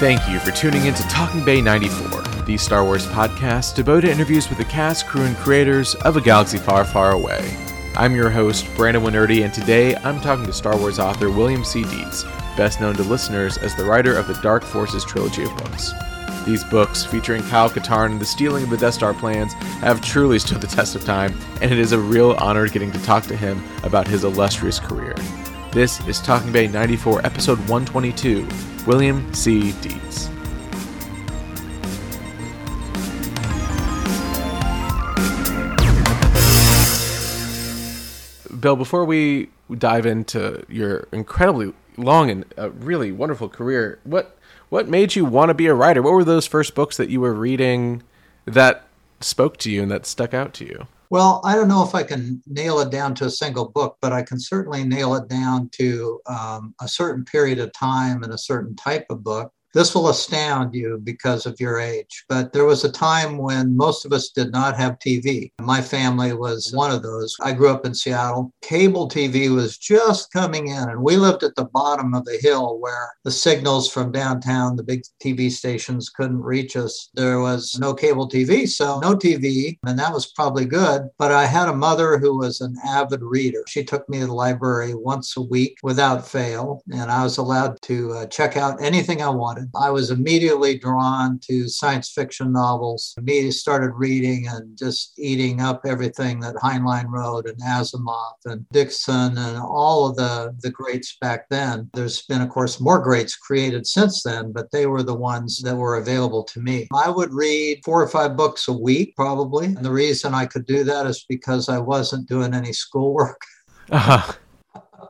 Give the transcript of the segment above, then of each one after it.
Thank you for tuning in to Talking Bay 94, the Star Wars podcast devoted to interviews with the cast, crew, and creators of a galaxy far, far away. I'm your host, Brandon Wainerdi, and today I'm talking to Star Wars author William C. Dietz, best known to listeners as the writer of the Dark Forces trilogy of books. These books, featuring Kyle Katarn and the stealing of the Death Star plans, have truly stood the test of time, and it is a real honor getting to talk to him about his illustrious career. This is Talking Bay 94, episode 122 William C. Dietz. Bill, before we dive into your incredibly long and uh, really wonderful career, what what made you want to be a writer? What were those first books that you were reading that spoke to you and that stuck out to you? Well, I don't know if I can nail it down to a single book, but I can certainly nail it down to um, a certain period of time and a certain type of book. This will astound you because of your age, but there was a time when most of us did not have TV. My family was one of those. I grew up in Seattle. Cable TV was just coming in, and we lived at the bottom of the hill where the signals from downtown, the big TV stations, couldn't reach us. There was no cable TV, so no TV, and that was probably good. But I had a mother who was an avid reader. She took me to the library once a week without fail, and I was allowed to uh, check out anything I wanted I was immediately drawn to science fiction novels. Immediately started reading and just eating up everything that Heinlein wrote and Asimov and Dickson and all of the, the greats back then. There's been, of course, more greats created since then, but they were the ones that were available to me. I would read four or five books a week, probably. And the reason I could do that is because I wasn't doing any schoolwork. Uh-huh.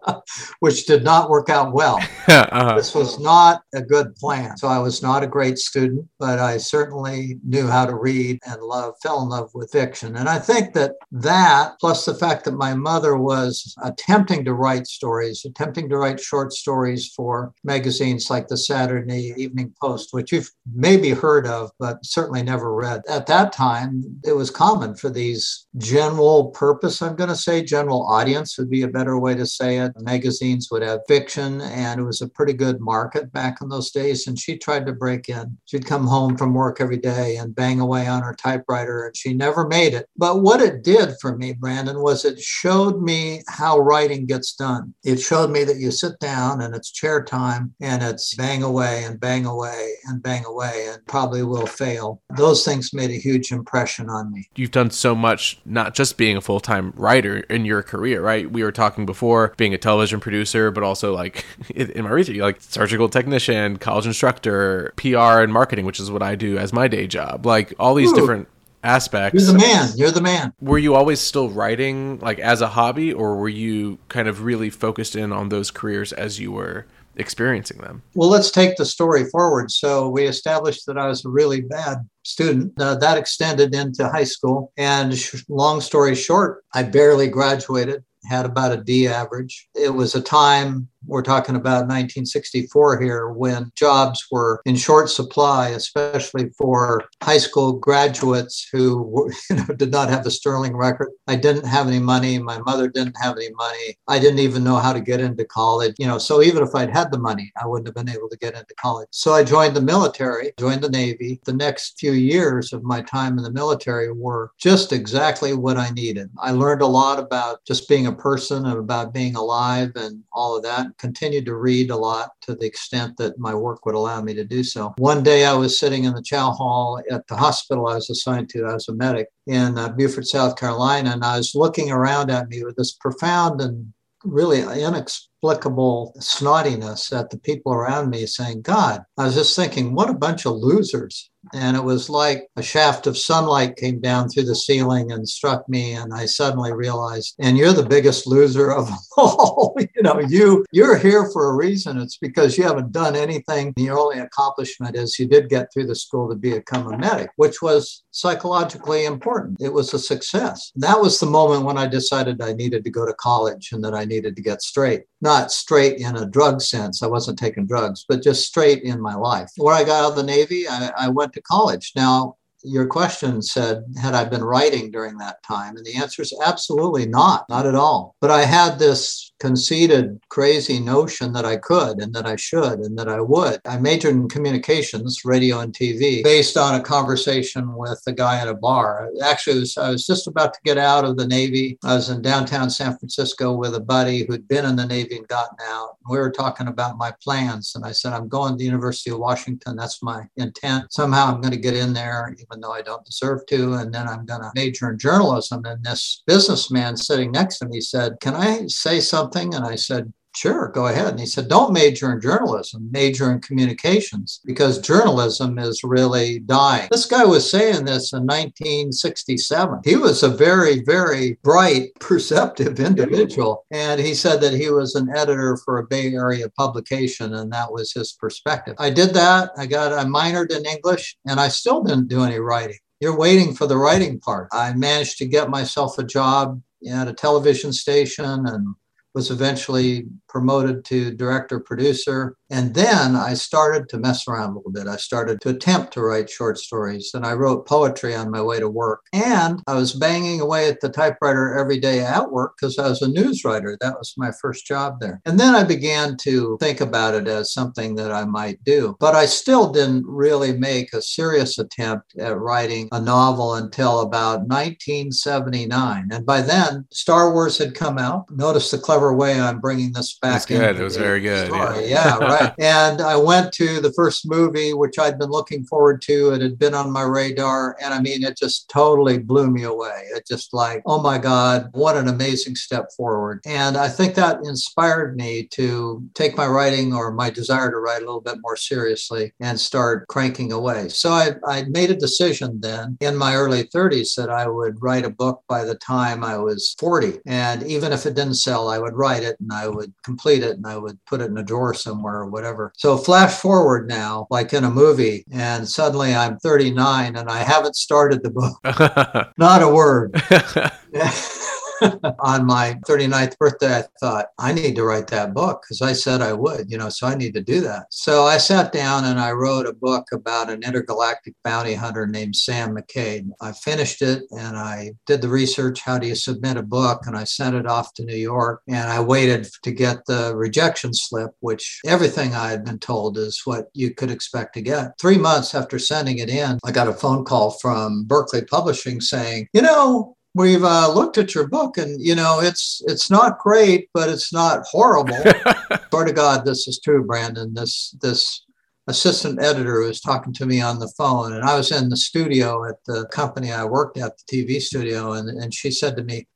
which did not work out well. uh-huh. This was not a good plan. So I was not a great student, but I certainly knew how to read and love, fell in love with fiction. And I think that that, plus the fact that my mother was attempting to write stories, attempting to write short stories for magazines like the Saturday Evening Post, which you've maybe heard of, but certainly never read. At that time, it was common for these general purpose, I'm going to say, general audience would be a better way to say it magazines would have fiction, and it was a pretty good market back in those days. And she tried to break in. She'd come home from work every day and bang away on her typewriter, and she never made it. But what it did for me, Brandon, was it showed me how writing gets done. It showed me that you sit down and it's chair time and it's bang away and bang away and bang away and probably will fail. Those things made a huge impression on me. You've done so much, not just being a full time writer in your career, right? We were talking before being a television producer, but also like in my research, like surgical technician, college instructor, PR and marketing, which is what I do as my day job. Like all these Ooh. different aspects. You're the man. You're the man. Were you always still writing like as a hobby, or were you kind of really focused in on those careers as you were experiencing them? Well, let's take the story forward. So we established that I was a really bad student. Uh, that extended into high school. And sh- long story short, I barely graduated had about a D average. It was a time we're talking about 1964 here when jobs were in short supply, especially for high school graduates who you know, did not have a sterling record. I didn't have any money. My mother didn't have any money. I didn't even know how to get into college. You know, so even if I'd had the money, I wouldn't have been able to get into college. So I joined the military, joined the Navy. The next few years of my time in the military were just exactly what I needed. I learned a lot about just being a person and about being alive and all of that continued to read a lot to the extent that my work would allow me to do so. One day I was sitting in the chow hall at the hospital I was assigned to. I was a medic in uh, Beaufort, South Carolina, and I was looking around at me with this profound and really inexplicable snottiness at the people around me saying, God, I was just thinking, what a bunch of losers and it was like a shaft of sunlight came down through the ceiling and struck me and i suddenly realized and you're the biggest loser of all. You know you you're here for a reason. It's because you haven't done anything. Your only accomplishment is you did get through the school to become a medic which was psychologically important. It was a success. That was the moment when i decided i needed to go to college and that i needed to get straight. Not straight in a drug sense. I wasn't taking drugs but just straight in my life. Where i got out of the navy i, I went to college. Now, your question said, had I been writing during that time? And the answer is absolutely not, not at all. But I had this conceited, crazy notion that I could and that I should and that I would. I majored in communications, radio and TV, based on a conversation with a guy at a bar. Actually, was, I was just about to get out of the Navy. I was in downtown San Francisco with a buddy who'd been in the Navy and gotten out. We were talking about my plans, and I said, I'm going to the University of Washington. That's my intent. Somehow I'm going to get in there, even though I don't deserve to, and then I'm going to major in journalism. And this businessman sitting next to me said, Can I say something? And I said, Sure, go ahead. And he said, Don't major in journalism, major in communications because journalism is really dying. This guy was saying this in 1967. He was a very, very bright, perceptive individual. And he said that he was an editor for a Bay Area publication, and that was his perspective. I did that. I got, I minored in English, and I still didn't do any writing. You're waiting for the writing part. I managed to get myself a job at a television station and was eventually promoted to director producer. And then I started to mess around a little bit. I started to attempt to write short stories and I wrote poetry on my way to work. And I was banging away at the typewriter every day at work because I was a news writer. That was my first job there. And then I began to think about it as something that I might do. But I still didn't really make a serious attempt at writing a novel until about 1979. And by then, Star Wars had come out. Notice the clever way I'm bringing this back. That's good. It was very good. Yeah, yeah right. And I went to the first movie, which I'd been looking forward to. It had been on my radar. And I mean, it just totally blew me away. It just like, oh my God, what an amazing step forward. And I think that inspired me to take my writing or my desire to write a little bit more seriously and start cranking away. So I, I made a decision then in my early 30s that I would write a book by the time I was 40. And even if it didn't sell, I would write it and I would complete it and I would put it in a drawer somewhere whatever. So flash forward now, like in a movie, and suddenly I'm 39 and I haven't started the book. Not a word. on my 39th birthday, I thought, I need to write that book because I said I would, you know, so I need to do that. So I sat down and I wrote a book about an intergalactic bounty hunter named Sam McCabe. I finished it and I did the research. How do you submit a book? And I sent it off to New York and I waited to get the rejection slip, which everything I had been told is what you could expect to get. Three months after sending it in, I got a phone call from Berkley Publishing saying, you know, we've uh, looked at your book and you know it's it's not great but it's not horrible. Swear to god this is true brandon. This this assistant editor was talking to me on the phone and i was in the studio at the company i worked at the tv studio and, and she said to me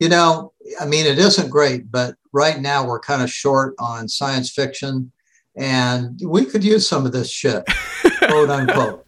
you know i mean it isn't great but right now we're kind of short on science fiction and we could use some of this shit quote unquote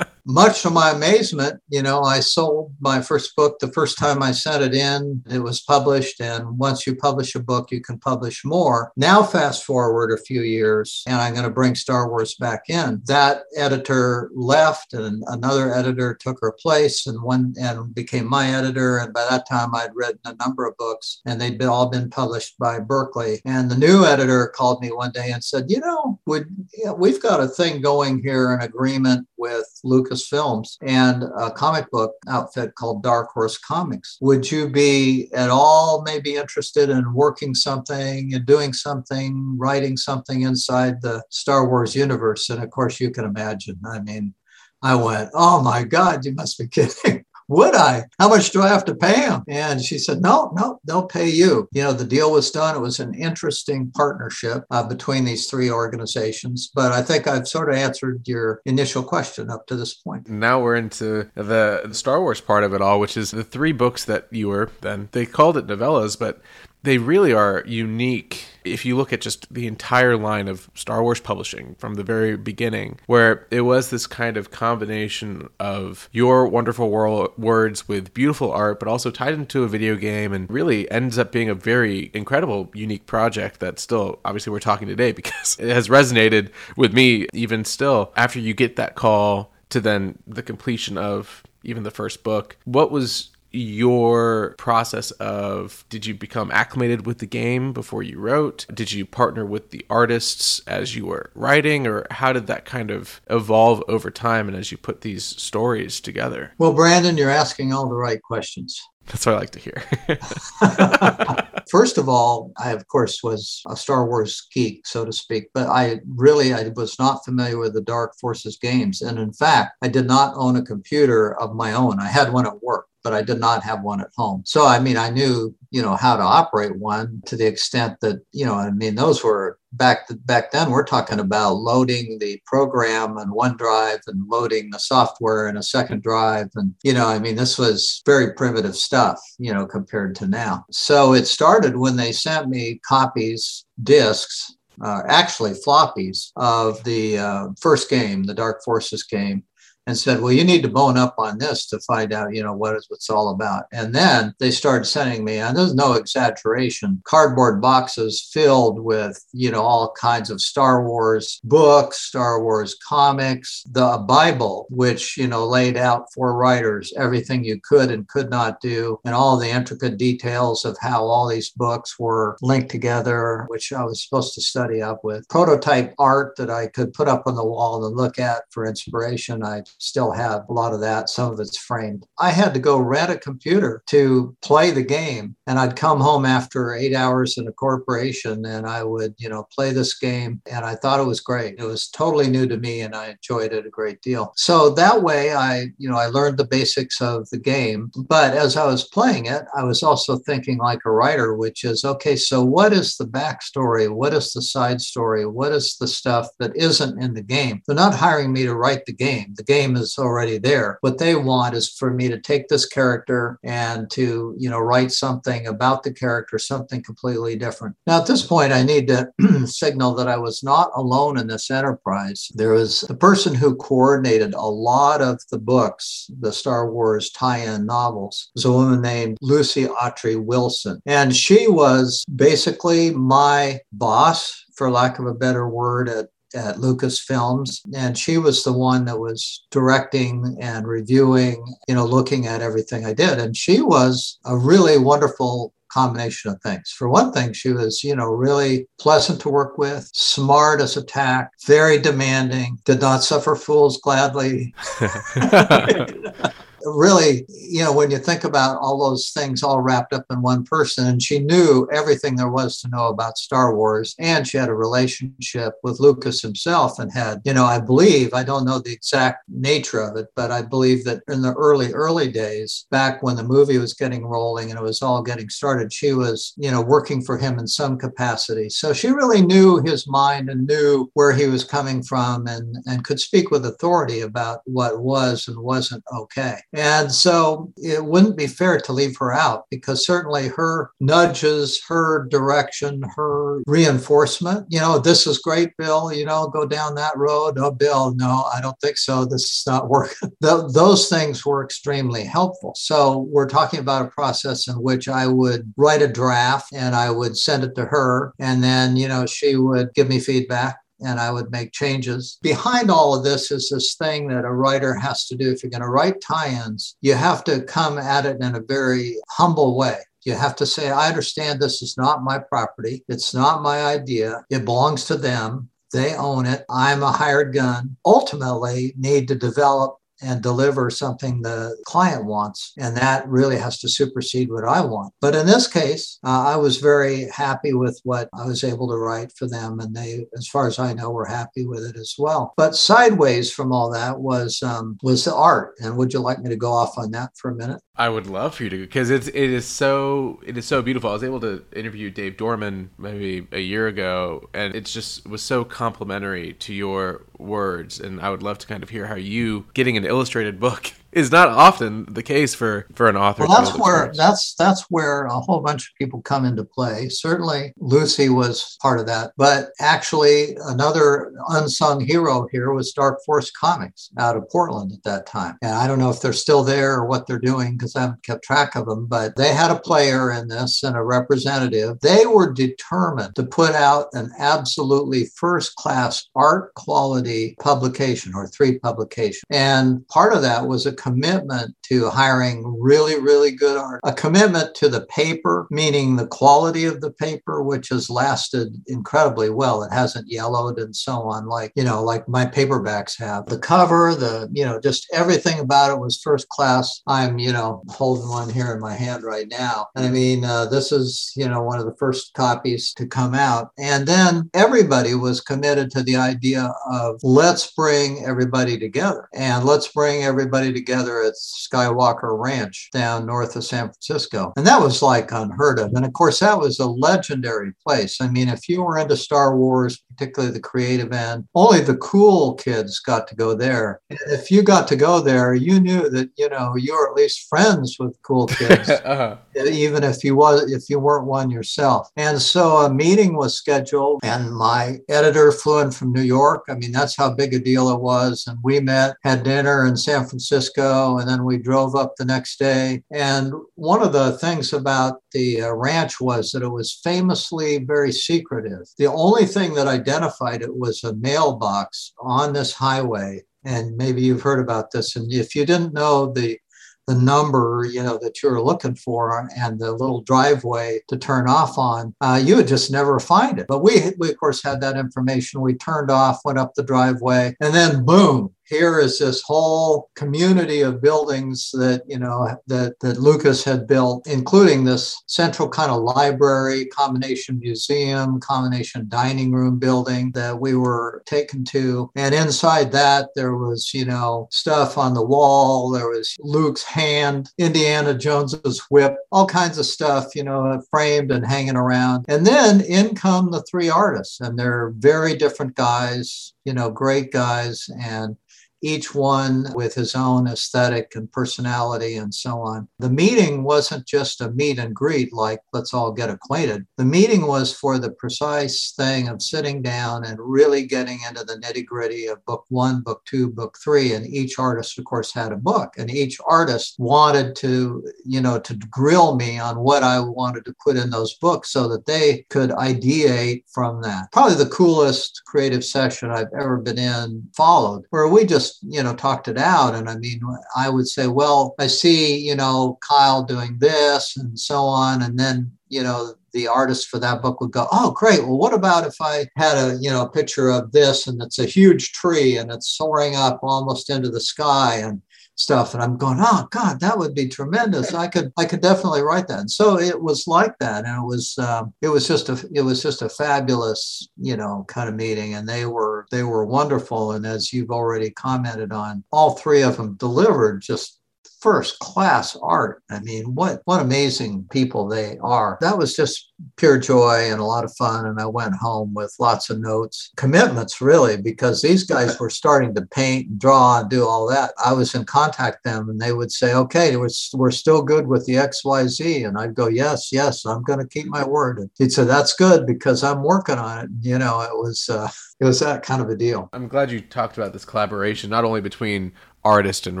much to my amazement, you know, I sold my first book the first time I sent it in. It was published. And once you publish a book, you can publish more. Now, fast forward a few years, and I'm going to bring Star Wars back in. That editor left, and another editor took her place and one and became my editor. And by that time, I'd written a number of books, and they'd been, all been published by Berkley. And the new editor called me one day and said, You know, would, know, we've got a thing going here, an agreement with Lucas Films and a comic book outfit called Dark Horse Comics. Would you be at all maybe interested in working something and doing something, writing something inside the Star Wars universe? And of course, you can imagine. I mean, I went, oh my God, you must be kidding would I? How much do I have to pay him? And she said, no, no, they'll pay you. You know, the deal was done. It was an interesting partnership uh, between these three organizations. But I think I've sort of answered your initial question up to this point. Now we're into the, the Star Wars part of it all, which is the three books that you were then, they called it novellas, but they really are unique if you look at just the entire line of Star Wars publishing from the very beginning, where it was this kind of combination of your wonderful world, words with beautiful art, but also tied into a video game, and really ends up being a very incredible, unique project that still, obviously, we're talking today because it has resonated with me even still after you get that call to then the completion of even the first book. What was your process of did you become acclimated with the game before you wrote? Did you partner with the artists as you were writing, or how did that kind of evolve over time and as you put these stories together? Well, Brandon, you're asking all the right questions. That's what I like to hear. first of all, I of course was a Star Wars geek, so to speak, but I really I was not familiar with the Dark Forces games. And in fact, I did not own a computer of my own. I had one at work but I did not have one at home. So, I mean, I knew, you know, how to operate one to the extent that, you know, I mean, those were back back then we're talking about loading the program in OneDrive and loading the software in a second drive. And you know I mean this was very primitive stuff you know compared to now. So it started when they sent me copies discs uh, actually floppies of the uh, first game the Dark Forces game and said, well, you need to bone up on this to find out, you know, what it's, what's all about. And then they started sending me, and there's no exaggeration, cardboard boxes filled with, you know, all kinds of Star Wars books, Star Wars comics, the Bible, which, you know, laid out for writers everything you could and could not do, and all the intricate details of how all these books were linked together, which I was supposed to study up with. Prototype art that I could put up on the wall and look at for inspiration. I still have a lot of that. Some of it's framed. I had to go rent a computer to play the game. And I'd come home after eight hours in a corporation and I would, you know, play this game. And I thought it was great. It was totally new to me and I enjoyed it a great deal. So that way I, you know, I learned the basics of the game. But as I was playing it, I was also thinking like a writer, which is okay, so what is the backstory? What is the side story? What is the stuff that isn't in the game? They're not hiring me to write the game. The game is already there. What they want is for me to take this character and to, you know, write something about the character, something completely different. Now, at this point, I need to signal that I was not alone in this enterprise. There was the person who coordinated a lot of the books, the Star Wars tie-in novels, was a woman named Lucy Autrey Wilson. And she was basically my boss, for lack of a better word, at at Lucasfilms, and she was the one that was directing and reviewing, you know, looking at everything I did. And she was a really wonderful combination of things. For one thing, she was, you know, really pleasant to work with, smart as a tack, very demanding, did not suffer fools gladly. really, you know, when you think about all those things all wrapped up in one person, and she knew everything there was to know about Star Wars, and she had a relationship with Lucas himself, and had, you know, I believe, I don't know the exact nature of it, but I believe that in the early, early days, back when the movie was getting rolling and it was all getting started, she was, you know, working for him in some capacity. So she really knew his mind and knew where he was coming from and, and could speak with authority about what was and wasn't okay. And so it wouldn't be fair to leave her out because certainly her nudges, her direction, her reinforcement, you know, this is great, Bill, you know, go down that road. Oh, Bill, no, I don't think so. This is not working. those things were extremely helpful. So we're talking about a process in which I would write a draft and I would send it to her. And then, you know, she would give me feedback and I would make changes. Behind all of this is this thing that a writer has to do. If you're going to write tie ins, you have to come at it in a very humble way. You have to say, I understand this is not my property. It's not my idea. It belongs to them. They own it. I'm a hired gun. Ultimately, need to develop and deliver something the client wants. And that really has to supersede what I want. But in this case, uh, I was very happy with what I was able to write for them. And they, as far as I know, were happy with it as well. But sideways from all that was, um, was the art. And would you like me to go off on that for a minute? I would love for you to, because it's, it is so, it is so beautiful. I was able to interview Dave Dorman maybe a year ago, and it just was so complimentary to your words. And I would love to kind of hear how you getting an illustrated book is not often the case for for an author. Well, that's where that's that's where a whole bunch of people come into play. Certainly, Lucy was part of that, but actually, another unsung hero here was Dark Horse Comics out of Portland at that time. And I don't know if they're still there or what they're doing because I haven't kept track of them. But they had a player in this and a representative. They were determined to put out an absolutely first class art quality publication or three publications, and part of that was a commitment to hiring really, really good art, a commitment to the paper, meaning the quality of the paper, which has lasted incredibly well. It hasn't yellowed and so on, like, you know, like my paperbacks have. The cover, the, you know, just everything about it was first class. I'm, you know, holding one here in my hand right now. And I mean, uh, this is, you know, one of the first copies to come out. And then everybody was committed to the idea of let's bring everybody together and let's bring everybody together at Skywalker Ranch down north of San Francisco. And that was like unheard of. And of course, that was a legendary place. I mean, if you were into Star Wars, particularly the creative end, only the cool kids got to go there. And if you got to go there, you knew that, you know, you were at least friends with cool kids, uh-huh. even if you was if you weren't one yourself. And so a meeting was scheduled and my editor flew in from New York. I mean, that's how big a deal it was. And we met, had dinner in San Francisco, and then we drove up the next day. And one of the things about the uh, ranch was that it was famously very secretive. The only thing that identified it was a mailbox on this highway. And maybe you've heard about this. And if you didn't know the the number you know that you're looking for and the little driveway to turn off on uh, you would just never find it but we we of course had that information we turned off went up the driveway and then boom here is this whole community of buildings that you know that, that lucas had built including this central kind of library combination museum combination dining room building that we were taken to. And inside that there was you know stuff on the wall. There was luke's hand indiana jones's whip all kinds of stuff you know framed and hanging around. And then in come the three artists and they're very different guys you know great guys. And each one with his own aesthetic and personality and so on. The meeting wasn't just a meet and greet, like let's all get acquainted. The meeting was for the precise thing of sitting down and really getting into the nitty gritty of book one, book two, book three. And each artist, of course, had a book. And each artist wanted to, you know, to grill me on what I wanted to put in those books so that they could ideate from that. Probably the coolest creative session I've ever been in followed, where we just just, you know, talked it out. And I mean, I would say, well, I see, you know, Kyle doing this and so on. And then, you know, the artist for that book would go, oh, great. Well, what about if I had a, you know, picture of this and it's a huge tree and it's soaring up almost into the sky and stuff and i'm going oh god that would be tremendous. I could i could definitely write that. And so it was like that and it was um, it was just a it was just a fabulous you know kind of meeting and they were they were wonderful. And as you've already commented on all three of them delivered just first class art. I mean, what what amazing people they are. That was just pure joy and a lot of fun. And I went home with lots of notes, commitments really, because these guys were starting to paint and draw and do all that. I was in contact them and they would say, okay, we're, we're still good with the XYZ. And I'd go, yes, yes, I'm going to keep my word. And he'd say, that's good because I'm working on it. You know, it was, uh, it was that kind of a deal. I'm glad you talked about this collaboration, not only between artist and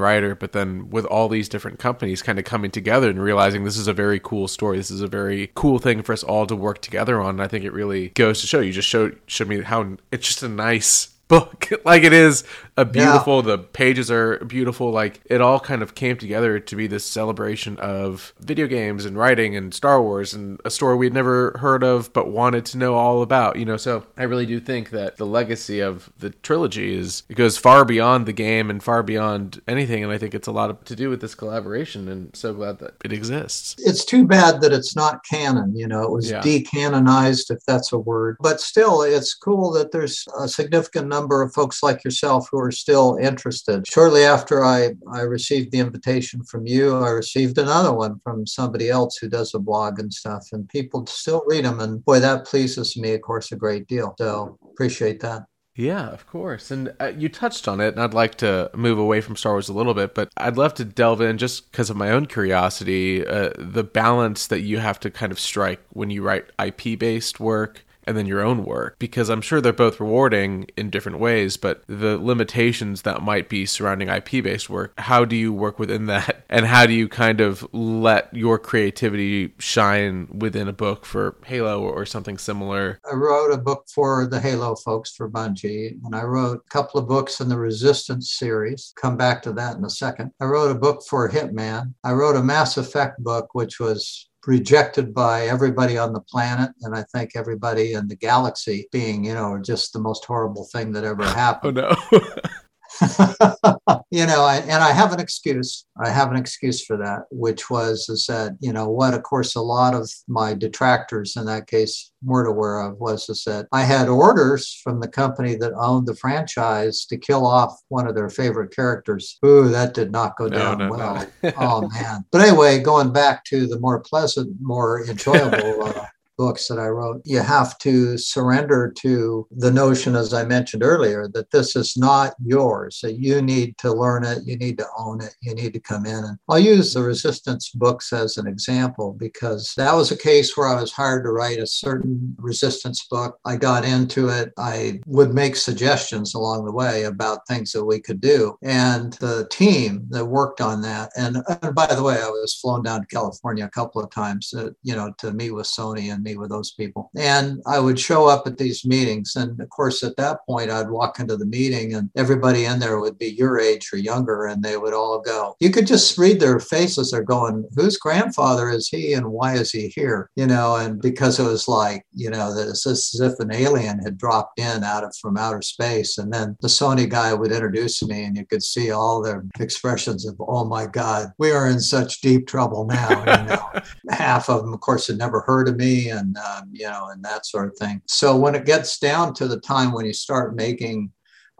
writer, but then with all these different companies kind of coming together and realizing this is a very cool story. This is a very cool thing for us all to work together on. And I think it really goes to show. You just showed showed me how it's just a nice book. like it is a beautiful. Yeah. The pages are beautiful. Like it all kind of came together to be this celebration of video games and writing and Star Wars and a story we'd never heard of but wanted to know all about. You know, so I really do think that the legacy of the trilogy is it goes far beyond the game and far beyond anything. And I think it's a lot of, to do with this collaboration. And so glad that it exists. It's too bad that it's not canon. You know, it was yeah. decanonized, if that's a word. But still, it's cool that there's a significant number number of folks like yourself who are still interested. Shortly after I, I received the invitation from you, I received another one from somebody else who does a blog and stuff, and people still read them. And boy, that pleases me, of course, a great deal. So appreciate that. Yeah, of course. And uh, you touched on it, and I'd like to move away from Star Wars a little bit, but I'd love to delve in just because of my own curiosity, uh, the balance that you have to kind of strike when you write IP based work and then your own work because I'm sure they're both rewarding in different ways, but the limitations that might be surrounding IP based work, how do you work within that? And how do you kind of let your creativity shine within a book for Halo or something similar? I wrote a book for the Halo folks for Bungie, and I wrote a couple of books in the Resistance series. Come back to that in a second. I wrote a book for Hitman. I wrote a Mass Effect book, which was rejected by everybody on the planet and I think everybody in the galaxy being, you know, just the most horrible thing that ever oh, happened. Oh no. you know, I, and I have an excuse. I have an excuse for that, which was is that you know what, of course, a lot of my detractors in that case weren't aware of was is that I had orders from the company that owned the franchise to kill off one of their favorite characters. Ooh, that did not go down no, no, well. No. oh man! But anyway, going back to the more pleasant, more enjoyable. Uh, books that I wrote, you have to surrender to the notion, as I mentioned earlier, that this is not yours, that you need to learn it, you need to own it, you need to come in. And I'll use the resistance books as an example because that was a case where I was hired to write a certain resistance book. I got into it, I would make suggestions along the way about things that we could do. And the team that worked on that, and, and by the way, I was flown down to California a couple of times, uh, you know, to meet with Sony and with those people. And I would show up at these meetings. And of course, at that point, I'd walk into the meeting and everybody in there would be your age or younger, and they would all go. You could just read their faces. They're going, whose grandfather is he and why is he here? You know, and because it was like, you know, it's as if an alien had dropped in out of from outer space. And then the Sony guy would introduce me, and you could see all their expressions of, oh my God, we are in such deep trouble now. You know, half of them, of course, had never heard of me and um, you know and that sort of thing. So when it gets down to the time when you start making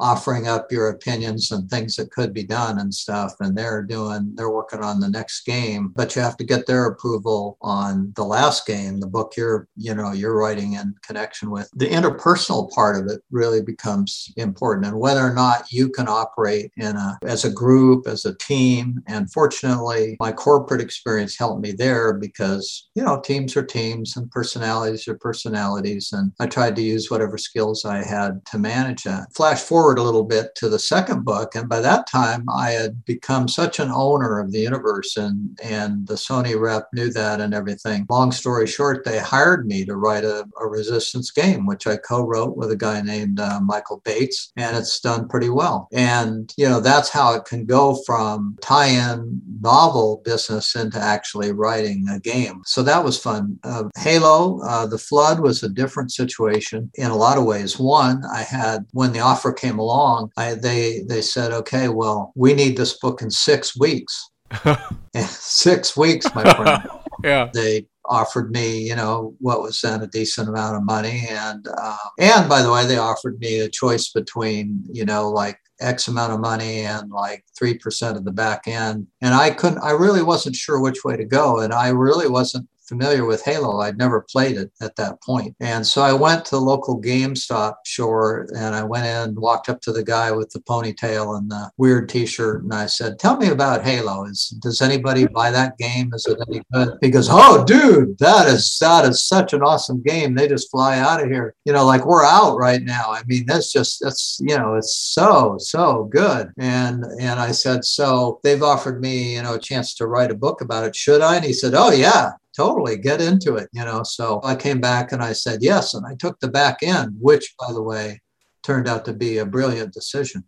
offering up your opinions and things that could be done and stuff. And they're doing, they're working on the next game, but you have to get their approval on the last game, the book you're, you know, you're writing in connection with. The interpersonal part of it really becomes important and whether or not you can operate in a, as a group, as a team. And fortunately, my corporate experience helped me there because, you know, teams are teams and personalities are personalities. And I tried to use whatever skills I had to manage that. Flash forward forward a little bit to the second book, and by that time I had become such an owner of the universe, and and the Sony rep knew that and everything. Long story short, they hired me to write a, a Resistance game, which I co-wrote with a guy named uh, Michael Bates, and it's done pretty well. And you know that's how it can go from tie-in novel business into actually writing a game. So that was fun. Uh, Halo, uh, the Flood was a different situation in a lot of ways. One, I had when the offer came along, I, they they said, okay, well, we need this book in six weeks. six weeks, my friend. yeah. They offered me, you know, what was then a decent amount of money, and uh, and by the way, they offered me a choice between, you know, like X amount of money and like 3% of the back end. And I couldn't, I really wasn't sure which way to go. And I really wasn't familiar with Halo. I'd never played it at that point. And so I went to the local GameStop store and I went in, walked up to the guy with the ponytail and the weird t-shirt. And I said, tell me about Halo. Is, does anybody buy that game? Is it any good? He goes, oh, dude, that is, that is such an awesome game. They just fly out of here. You know, like we're out right now. I mean, that's just, that's, you know, it's so, so good. And, and I said, so they've offered me, you know, a chance to write a book about it. Should I? And he said, oh yeah, totally get into it, you know. So I came back and I said yes, and I took the back end, which, by the way, turned out to be a brilliant decision.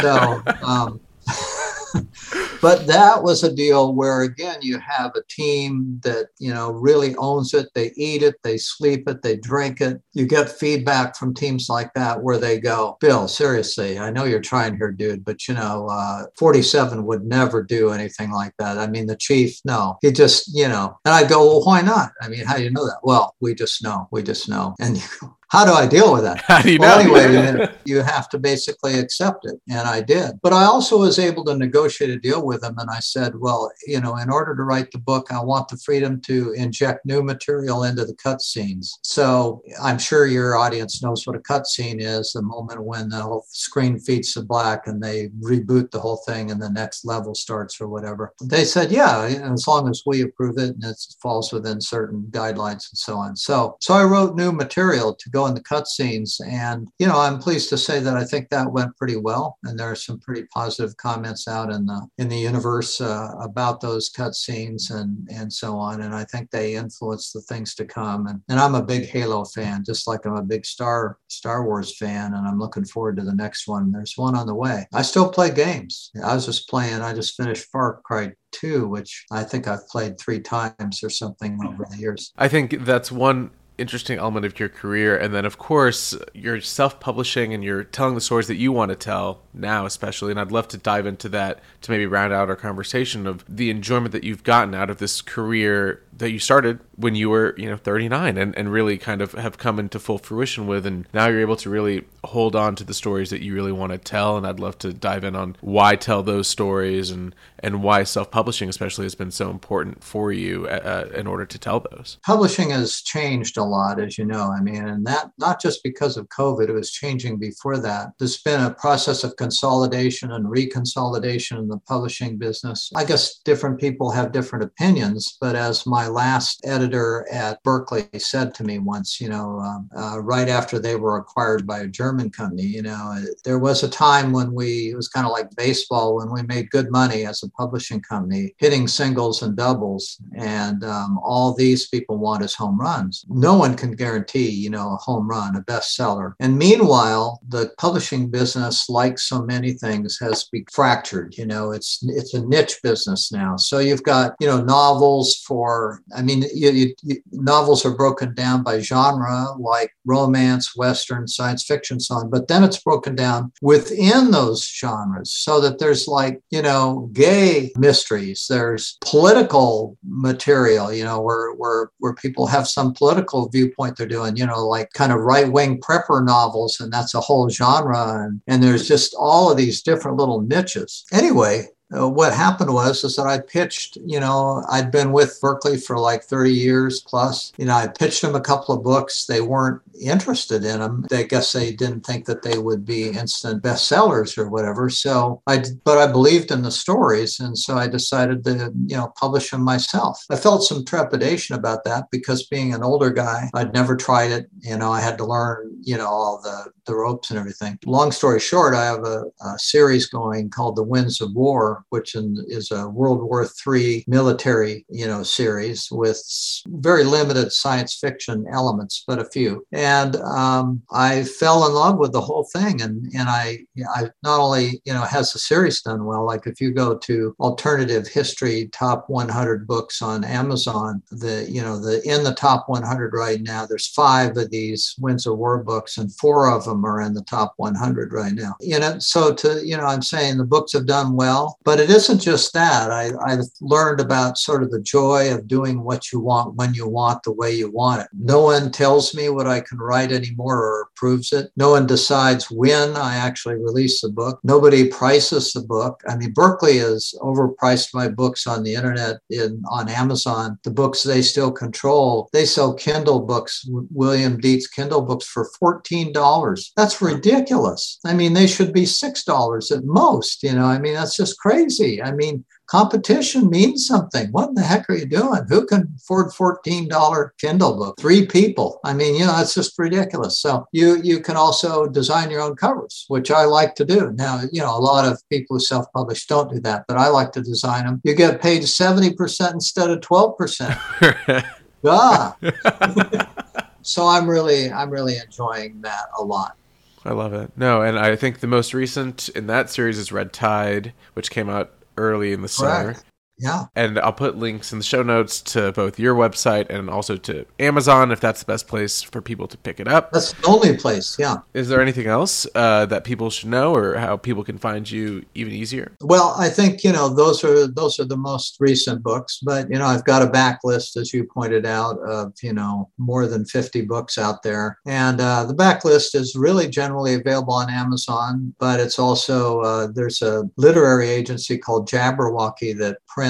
so um, but that was a deal where again you have a team that you know really owns it. They eat it they sleep it they drink it. You get feedback from teams like that where they go bill seriously i know you're trying here dude but you know uh, 47 would never do anything like that. I mean the chief no. He just you know and i go well why not? I mean how do you know that? Well we just know we just know. And you go how do I deal with that? How do you well, know? anyway, you have to basically accept it. And I did. But I also was able to negotiate a deal with him. And I said, well, you know, in order to write the book, I want the freedom to inject new material into the cut scenes. So I'm sure your audience knows what a cut scene is the moment when the whole screen fades to black and they reboot the whole thing and the next level starts or whatever. They said, yeah, as long as we approve it and it falls within certain guidelines and so on. So, so I wrote new material to go in the cut scenes. And, you know, I'm pleased to say that I think that went pretty well. And there are some pretty positive comments out in the, in the universe uh, about those cut scenes and, and so on. And I think they influence the things to come. And, and I'm a big Halo fan, just like I'm a big Star, Star Wars fan. And I'm looking forward to the next one. There's one on the way. I still play games. I was just playing, I just finished Far Cry 2, which I think I've played three times or something over the years. I think that's one interesting element of your career. And then of course you're self-publishing and you're telling the stories that you want to tell now especially. And i'd love to dive into that to maybe round out our conversation of the enjoyment that you've gotten out of this career that you started when you were you know 39 and, and really kind of have come into full fruition with and now you're able to really hold on to the stories that you really want to tell and i'd love to dive in on why tell those stories and and why self-publishing especially has been so important for you uh, in order to tell those. Publishing has changed a lot as you know. I mean and that not just because of covid it was changing before that. There's been a process of consolidation and reconsolidation in the publishing business. I guess different people have different opinions but as my last editor at Berkley said to me once you know um, uh, right after they were acquired by a german company you know there was a time when we it was kind of like baseball when we made good money as a publishing company hitting singles and doubles and um, all these people want is home runs. No one can guarantee you know a home run a bestseller. And meanwhile the publishing business like so many things has been fractured you know it's it's a niche business now. So you've got you know novels for i mean you, you, you, novels are broken down by genre like romance western science fiction so on but then it's broken down within those genres so that there's like you know gay mysteries there's political material you know where where where people have some political viewpoint they're doing you know like kind of right-wing prepper novels and that's a whole genre and, and there's just all of these different little niches. Anyway uh, what happened was is that I pitched, you know, I'd been with Berkley for like 30 years plus. You know, I pitched them a couple of books. They weren't interested in them. I guess they didn't think that they would be instant bestsellers or whatever. So I, but I believed in the stories, and so I decided to, you know, publish them myself. I felt some trepidation about that because being an older guy, I'd never tried it. You know, I had to learn, you know, all the the ropes and everything. Long story short, I have a, a series going called The Winds of War, which is a World War III military, you know, series with very limited science fiction elements, but a few. And um, I fell in love with the whole thing, and and I I not only you know has the series done well. Like if you go to alternative history top 100 books on Amazon, the you know the in the top 100 right now, there's five of these Winds of War books, and four of them are in the top 100 right now. You know, so to you know, I'm saying the books have done well, but it isn't just that. I, I've learned about sort of the joy of doing what you want when you want the way you want it. No one tells me what I can write anymore or approves it. No one decides when I actually release the book. Nobody prices the book. I mean, Berkley has overpriced my books on the internet in on Amazon. The books they still control. They sell Kindle books, William Dietz Kindle books for $14. That's ridiculous. I mean, they should be $6 at most. You know, I mean, that's just crazy. I mean, competition means something. What in the heck are you doing? Who can afford $14 Kindle book? Three people. I mean, you know, that's just ridiculous. So you you can also design your own covers, which I like to do. Now, you know, a lot of people who self-publish don't do that, but I like to design them. You get paid 70% instead of 12%. ah. so I'm really I'm really enjoying that a lot. I love it. No, and I think the most recent in that series is Red Tide, which came out early in the summer. Yeah. And I'll put links in the show notes to both your website and also to Amazon if that's the best place for people to pick it up. That's the only place, yeah. Is there anything else uh, that people should know or how people can find you even easier? Well, I think, you know, those are those are the most recent books, but you know, I've got a backlist as you pointed out of, you know, more than 50 books out there. And uh, the backlist is really generally available on Amazon, but it's also uh, there's a literary agency called Jabberwocky that prints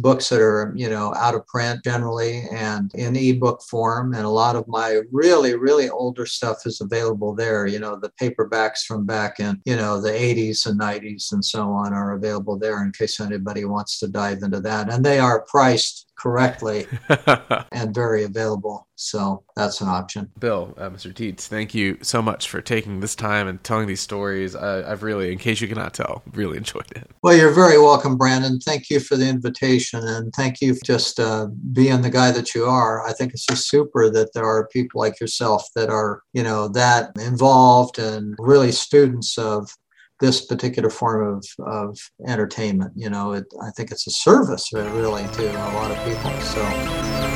books that are, you know, out of print generally and in ebook form. And a lot of my really, really older stuff is available there. You know, the paperbacks from back in, you know, the 80s and 90s and so on are available there in case anybody wants to dive into that. And they are priced correctly and very available. So that's an option. Bill, uh, Mr. Dietz, thank you so much for taking this time and telling these stories. I, I've really, in case you cannot tell, really enjoyed it. Well, you're very welcome, Brandon. Thank you for the invitation and thank you for just uh, being the guy that you are. I think it's just super that there are people like yourself that are, you know, that involved and really students of this particular form of, of entertainment. You know, it, I think it's a service really to a lot of people. So.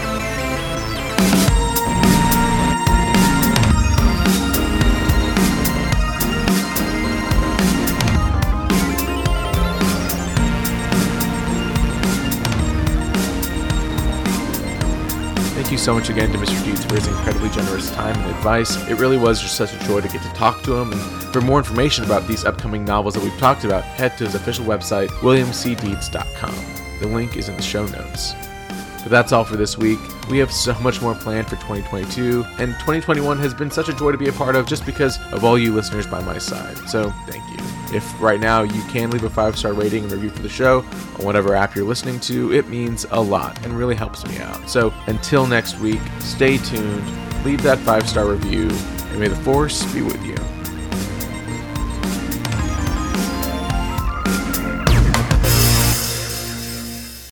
So much again to Mr. Dietz for his incredibly generous time and advice. It really was just such a joy to get to talk to him. And for more information about these upcoming novels that we've talked about, head to his official website, williamcdietz.com. The link is in the show notes. But that's all for this week. We have so much more planned for 2022, and 2021 has been such a joy to be a part of just because of all you listeners by my side. So thank you. If right now you can leave a five star rating and review for the show on whatever app you're listening to, it means a lot and really helps me out. So until next week, stay tuned, leave that five star review, and may the force be with you.